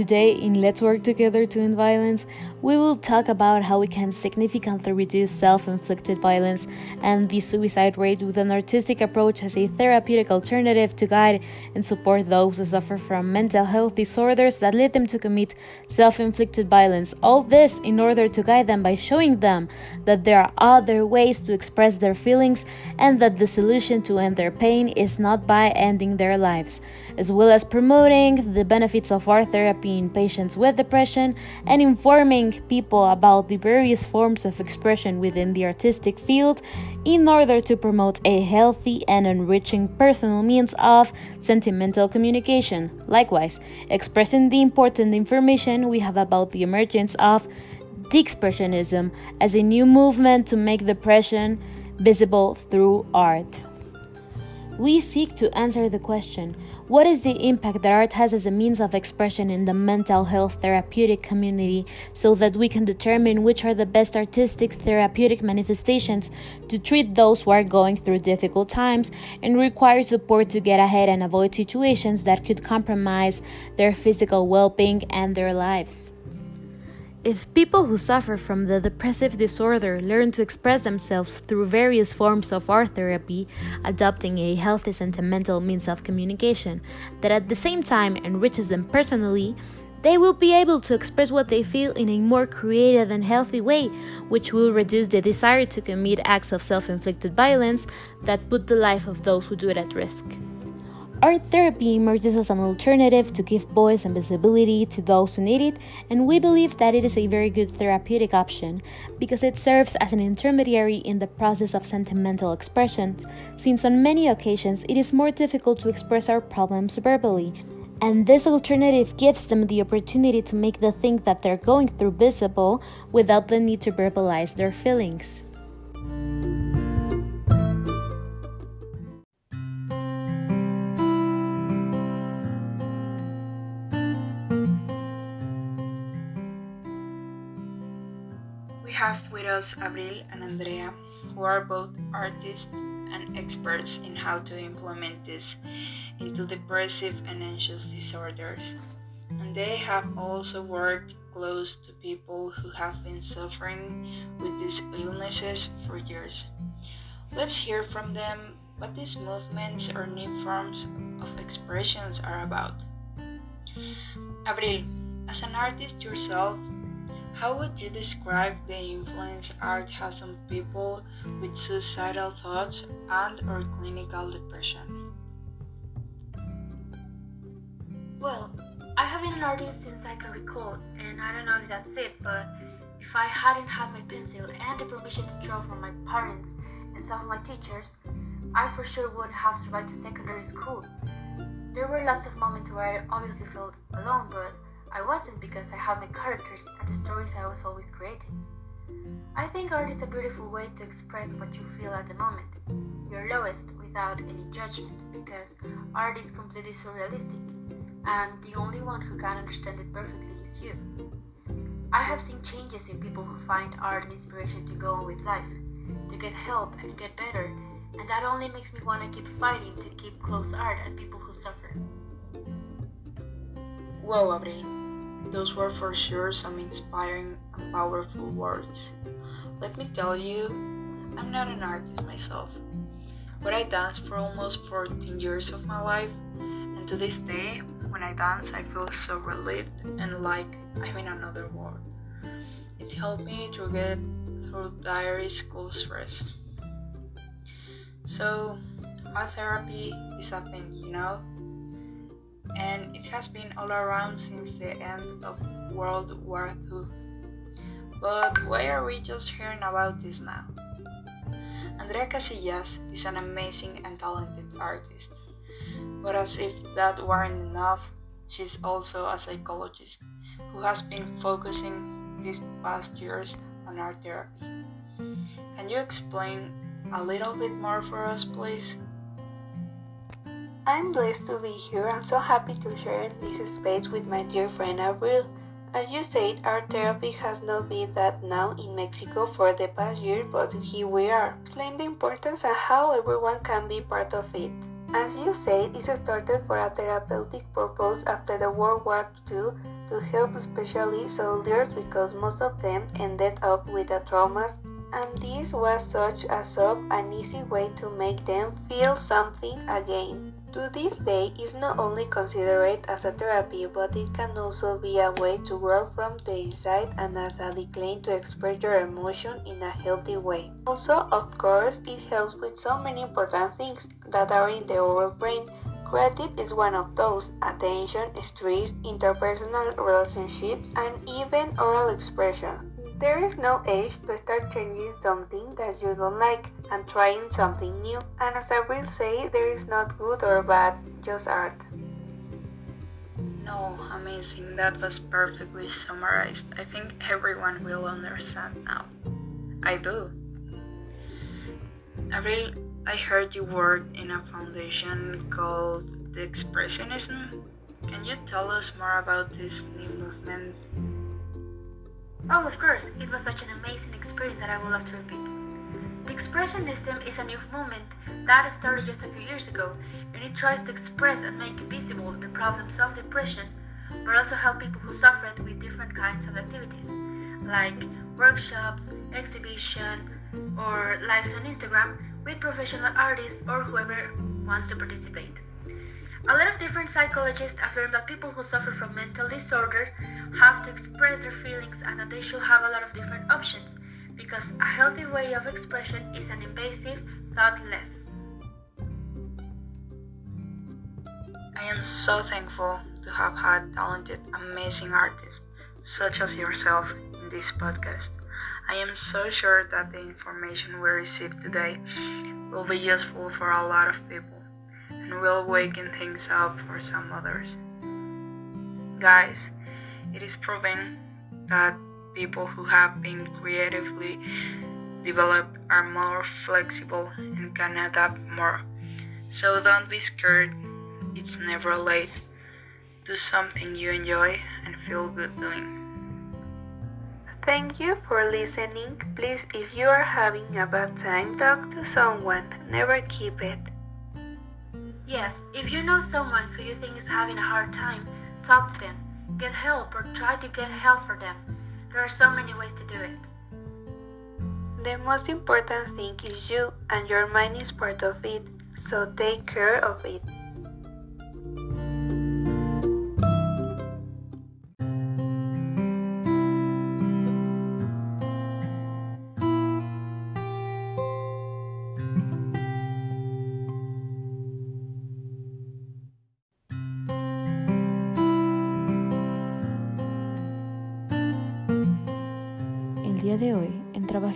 Today, in Let's Work Together to End Violence, we will talk about how we can significantly reduce self inflicted violence and the suicide rate with an artistic approach as a therapeutic alternative to guide and support those who suffer from mental health disorders that lead them to commit self inflicted violence. All this in order to guide them by showing them that there are other ways to express their feelings and that the solution to end their pain is not by ending their lives, as well as promoting the benefits of art therapy in patients with depression and informing people about the various forms of expression within the artistic field in order to promote a healthy and enriching personal means of sentimental communication. Likewise, expressing the important information we have about the emergence of the Expressionism as a new movement to make depression visible through art. We seek to answer the question what is the impact that art has as a means of expression in the mental health therapeutic community so that we can determine which are the best artistic therapeutic manifestations to treat those who are going through difficult times and require support to get ahead and avoid situations that could compromise their physical well being and their lives? If people who suffer from the depressive disorder learn to express themselves through various forms of art therapy, adopting a healthy sentimental means of communication that at the same time enriches them personally, they will be able to express what they feel in a more creative and healthy way, which will reduce the desire to commit acts of self inflicted violence that put the life of those who do it at risk. Art therapy emerges as an alternative to give voice and visibility to those who need it, and we believe that it is a very good therapeutic option because it serves as an intermediary in the process of sentimental expression, since on many occasions it is more difficult to express our problems verbally. And this alternative gives them the opportunity to make the thing that they're going through visible without the need to verbalize their feelings. With Abril and Andrea, who are both artists and experts in how to implement this into depressive and anxious disorders. And they have also worked close to people who have been suffering with these illnesses for years. Let's hear from them what these movements or new forms of expressions are about. Abril, as an artist yourself, how would you describe the influence art has on people with suicidal thoughts and or clinical depression? Well, I have been an artist since I can recall, and I don't know if that's it, but if I hadn't had my pencil and the permission to draw from my parents and some of my teachers, I for sure wouldn't have survived to secondary school. There were lots of moments where I obviously felt alone, but I wasn't because I have my characters and the stories I was always creating. I think art is a beautiful way to express what you feel at the moment, your lowest without any judgment, because art is completely surrealistic, and the only one who can understand it perfectly is you. I have seen changes in people who find art and inspiration to go on with life, to get help and get better, and that only makes me want to keep fighting to keep close art and people who suffer. Whoa, Abril. Those were for sure some inspiring and powerful words. Let me tell you, I'm not an artist myself, but I danced for almost 14 years of my life, and to this day, when I dance, I feel so relieved and like I'm in another world. It helped me to get through diary school stress. So, art therapy is a thing, you know? And it has been all around since the end of World War II. But why are we just hearing about this now? Andrea Casillas is an amazing and talented artist. But as if that weren't enough, she's also a psychologist who has been focusing these past years on art therapy. Can you explain a little bit more for us, please? I'm blessed to be here and so happy to share this space with my dear friend Abril. As you said, our therapy has not been that now in Mexico for the past year, but here we are. Explain the importance and how everyone can be part of it. As you said, it started for a therapeutic purpose after the World War II to help especially soldiers because most of them ended up with traumas and this was such a soft and easy way to make them feel something again. To this day is not only considered as a therapy but it can also be a way to grow from the inside and as a decline to express your emotion in a healthy way. Also, of course, it helps with so many important things that are in the oral brain Creative is one of those attention, stress, interpersonal relationships, and even oral expression. There is no age to start changing something that you don't like and trying something new. And as I will say, there is not good or bad, just art. No, amazing. That was perfectly summarized. I think everyone will understand now. I do. Really I heard you work in a foundation called the Expressionism. Can you tell us more about this new movement? Oh, of course. It was such an amazing experience that I would love to repeat. The Expressionism is a new movement that started just a few years ago, and it tries to express and make visible the problems of depression, but also help people who suffer with different kinds of activities, like workshops, exhibition, or lives on Instagram with professional artists or whoever wants to participate. A lot of different psychologists affirm that people who suffer from mental disorder have to express their feelings and that they should have a lot of different options because a healthy way of expression is an invasive, thoughtless. I am so thankful to have had talented, amazing artists such as yourself in this podcast. I am so sure that the information we received today will be useful for a lot of people and will waken things up for some others. Guys, it is proven that people who have been creatively developed are more flexible and can adapt more. So don't be scared, it's never late. Do something you enjoy and feel good doing. Thank you for listening. Please, if you are having a bad time, talk to someone. Never keep it. Yes, if you know someone who you think is having a hard time, talk to them. Get help or try to get help for them. There are so many ways to do it. The most important thing is you, and your mind is part of it, so take care of it.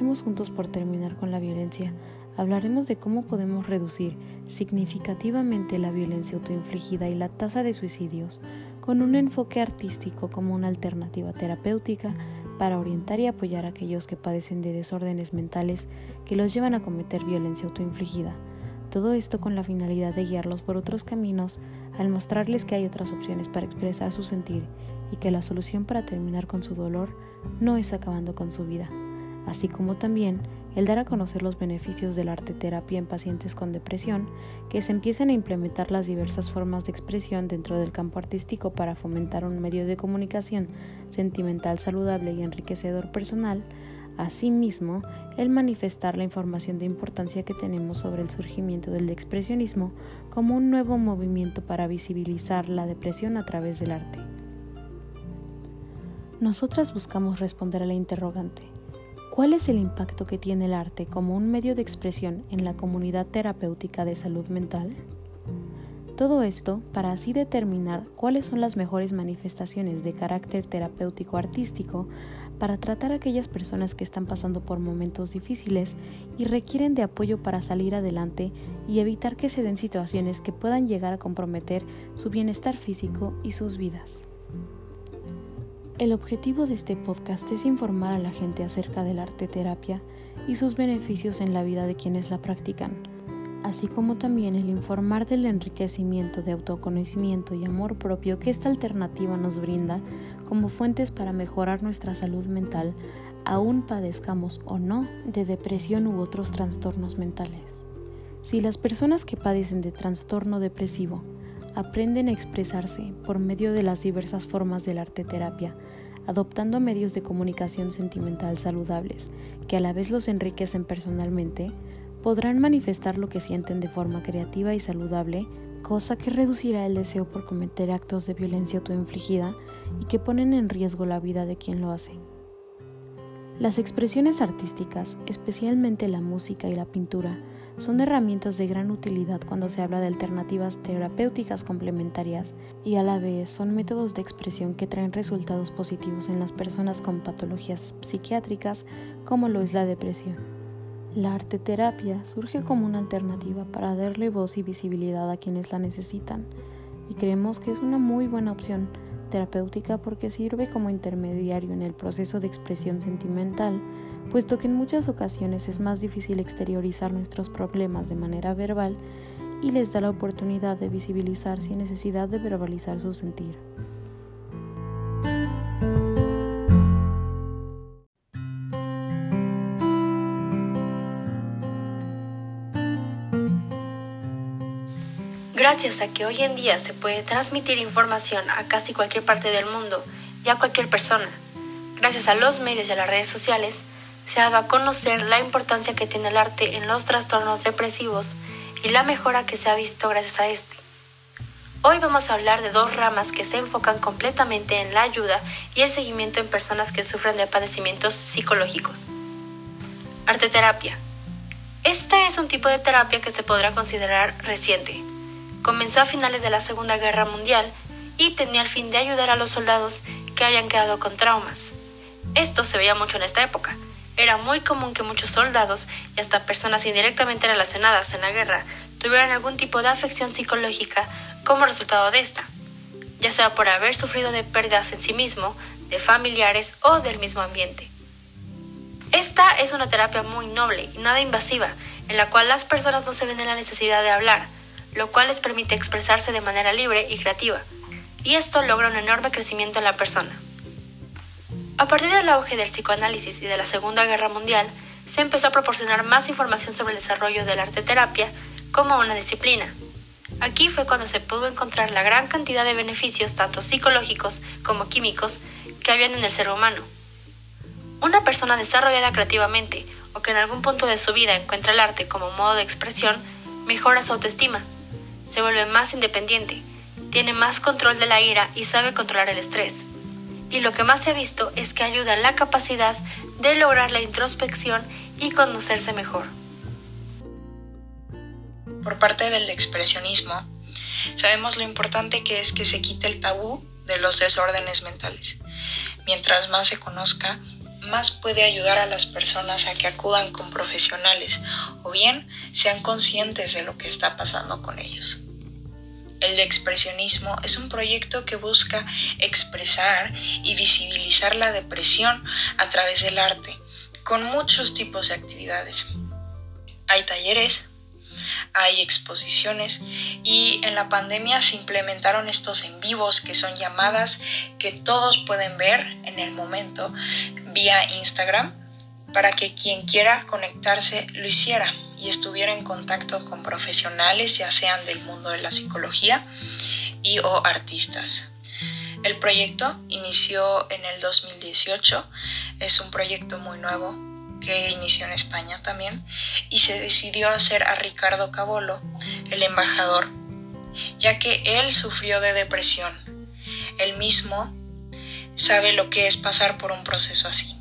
Trabajemos Juntos por Terminar con la Violencia, hablaremos de cómo podemos reducir significativamente la violencia autoinfligida y la tasa de suicidios con un enfoque artístico como una alternativa terapéutica para orientar y apoyar a aquellos que padecen de desórdenes mentales que los llevan a cometer violencia autoinfligida. Todo esto con la finalidad de guiarlos por otros caminos al mostrarles que hay otras opciones para expresar su sentir y que la solución para terminar con su dolor no es acabando con su vida, así como también el dar a conocer los beneficios del arte terapia en pacientes con depresión, que se empiecen a implementar las diversas formas de expresión dentro del campo artístico para fomentar un medio de comunicación sentimental saludable y enriquecedor personal, Asimismo, el manifestar la información de importancia que tenemos sobre el surgimiento del expresionismo como un nuevo movimiento para visibilizar la depresión a través del arte. Nosotras buscamos responder a la interrogante, ¿cuál es el impacto que tiene el arte como un medio de expresión en la comunidad terapéutica de salud mental? Todo esto para así determinar cuáles son las mejores manifestaciones de carácter terapéutico artístico para tratar a aquellas personas que están pasando por momentos difíciles y requieren de apoyo para salir adelante y evitar que se den situaciones que puedan llegar a comprometer su bienestar físico y sus vidas. El objetivo de este podcast es informar a la gente acerca del arte terapia y sus beneficios en la vida de quienes la practican, así como también el informar del enriquecimiento de autoconocimiento y amor propio que esta alternativa nos brinda como fuentes para mejorar nuestra salud mental, aún padezcamos o no de depresión u otros trastornos mentales. Si las personas que padecen de trastorno depresivo aprenden a expresarse por medio de las diversas formas del arte terapia, adoptando medios de comunicación sentimental saludables que a la vez los enriquecen personalmente, podrán manifestar lo que sienten de forma creativa y saludable, cosa que reducirá el deseo por cometer actos de violencia autoinfligida y que ponen en riesgo la vida de quien lo hace. Las expresiones artísticas, especialmente la música y la pintura, son herramientas de gran utilidad cuando se habla de alternativas terapéuticas complementarias y a la vez son métodos de expresión que traen resultados positivos en las personas con patologías psiquiátricas como lo es la depresión. La arteterapia surge como una alternativa para darle voz y visibilidad a quienes la necesitan y creemos que es una muy buena opción terapéutica porque sirve como intermediario en el proceso de expresión sentimental puesto que en muchas ocasiones es más difícil exteriorizar nuestros problemas de manera verbal y les da la oportunidad de visibilizar sin necesidad de verbalizar su sentir. Gracias a que hoy en día se puede transmitir información a casi cualquier parte del mundo y a cualquier persona, gracias a los medios y a las redes sociales, se ha dado a conocer la importancia que tiene el arte en los trastornos depresivos y la mejora que se ha visto gracias a este. Hoy vamos a hablar de dos ramas que se enfocan completamente en la ayuda y el seguimiento en personas que sufren de padecimientos psicológicos. Arteterapia. Esta es un tipo de terapia que se podrá considerar reciente. Comenzó a finales de la Segunda Guerra Mundial y tenía el fin de ayudar a los soldados que habían quedado con traumas. Esto se veía mucho en esta época, era muy común que muchos soldados y hasta personas indirectamente relacionadas en la guerra tuvieran algún tipo de afección psicológica como resultado de esta, ya sea por haber sufrido de pérdidas en sí mismo, de familiares o del mismo ambiente. Esta es una terapia muy noble y nada invasiva, en la cual las personas no se ven en la necesidad de hablar, lo cual les permite expresarse de manera libre y creativa, y esto logra un enorme crecimiento en la persona. A partir del auge del psicoanálisis y de la Segunda Guerra Mundial, se empezó a proporcionar más información sobre el desarrollo de la arteterapia como una disciplina. Aquí fue cuando se pudo encontrar la gran cantidad de beneficios, tanto psicológicos como químicos, que habían en el ser humano. Una persona desarrollada creativamente o que en algún punto de su vida encuentra el arte como modo de expresión, mejora su autoestima, se vuelve más independiente, tiene más control de la ira y sabe controlar el estrés y lo que más ha visto es que ayuda la capacidad de lograr la introspección y conocerse mejor. Por parte del expresionismo, sabemos lo importante que es que se quite el tabú de los desórdenes mentales. Mientras más se conozca, más puede ayudar a las personas a que acudan con profesionales o bien sean conscientes de lo que está pasando con ellos. El de expresionismo es un proyecto que busca expresar y visibilizar la depresión a través del arte, con muchos tipos de actividades. Hay talleres, hay exposiciones y en la pandemia se implementaron estos en vivos que son llamadas que todos pueden ver en el momento vía Instagram para que quien quiera conectarse lo hiciera y estuviera en contacto con profesionales, ya sean del mundo de la psicología y o artistas. El proyecto inició en el 2018, es un proyecto muy nuevo que inició en España también y se decidió hacer a Ricardo Cabolo, el embajador, ya que él sufrió de depresión. Él mismo sabe lo que es pasar por un proceso así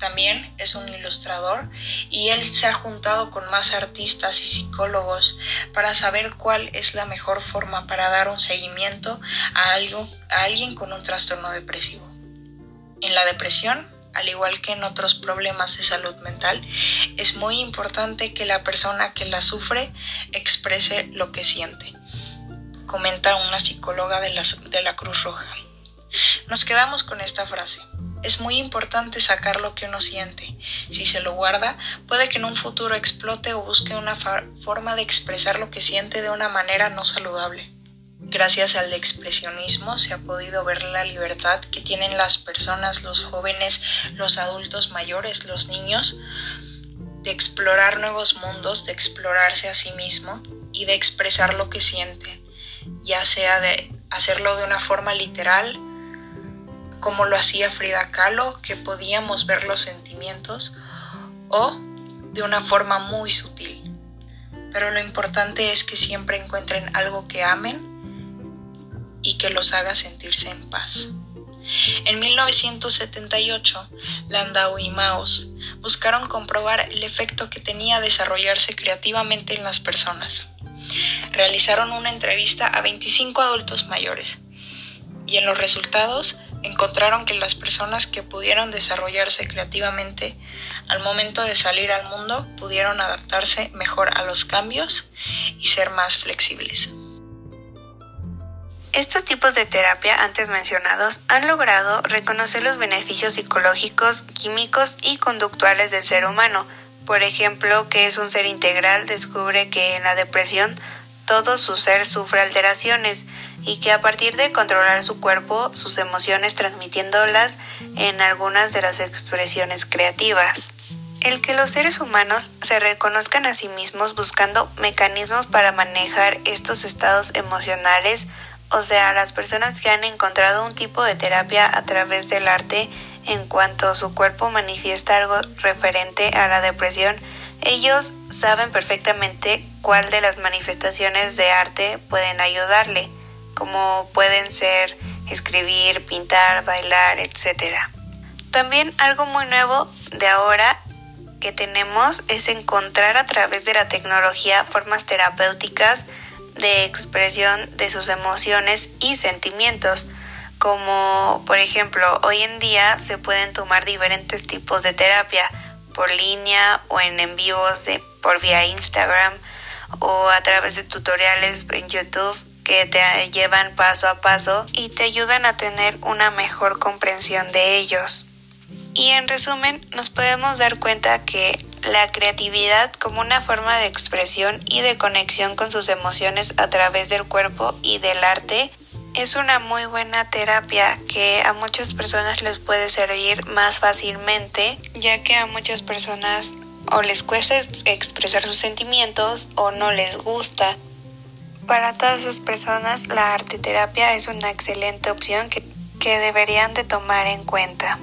también es un ilustrador y él se ha juntado con más artistas y psicólogos para saber cuál es la mejor forma para dar un seguimiento a, algo, a alguien con un trastorno depresivo. En la depresión, al igual que en otros problemas de salud mental, es muy importante que la persona que la sufre exprese lo que siente, comenta una psicóloga de la, de la Cruz Roja. Nos quedamos con esta frase. Es muy importante sacar lo que uno siente. Si se lo guarda, puede que en un futuro explote o busque una forma de expresar lo que siente de una manera no saludable. Gracias al expresionismo se ha podido ver la libertad que tienen las personas, los jóvenes, los adultos mayores, los niños, de explorar nuevos mundos, de explorarse a sí mismo y de expresar lo que siente, ya sea de hacerlo de una forma literal, como lo hacía Frida Kahlo, que podíamos ver los sentimientos, o de una forma muy sutil. Pero lo importante es que siempre encuentren algo que amen y que los haga sentirse en paz. En 1978, Landau y Maus buscaron comprobar el efecto que tenía desarrollarse creativamente en las personas. Realizaron una entrevista a 25 adultos mayores y en los resultados encontraron que las personas que pudieron desarrollarse creativamente al momento de salir al mundo pudieron adaptarse mejor a los cambios y ser más flexibles. Estos tipos de terapia antes mencionados han logrado reconocer los beneficios psicológicos, químicos y conductuales del ser humano. Por ejemplo, que es un ser integral descubre que en la depresión todo su ser sufre alteraciones y que a partir de controlar su cuerpo, sus emociones transmitiéndolas en algunas de las expresiones creativas. El que los seres humanos se reconozcan a sí mismos buscando mecanismos para manejar estos estados emocionales o sea, las personas que han encontrado un tipo de terapia a través del arte en cuanto su cuerpo manifiesta algo referente a la depresión, ellos saben perfectamente cuál de las manifestaciones de arte pueden ayudarle, como pueden ser escribir, pintar, bailar, etc. También algo muy nuevo de ahora que tenemos es encontrar a través de la tecnología formas terapéuticas de expresión de sus emociones y sentimientos, como por ejemplo hoy en día se pueden tomar diferentes tipos de terapia por línea o en en vivos de, por vía Instagram o a través de tutoriales en YouTube que te llevan paso a paso y te ayudan a tener una mejor comprensión de ellos. Y en resumen, nos podemos dar cuenta que la creatividad como una forma de expresión y de conexión con sus emociones a través del cuerpo y del arte es una muy buena terapia que a muchas personas les puede servir más fácilmente, ya que a muchas personas o les cuesta expresar sus sentimientos o no les gusta. Para todas esas personas la arte terapia es una excelente opción que, que deberían de tomar en cuenta.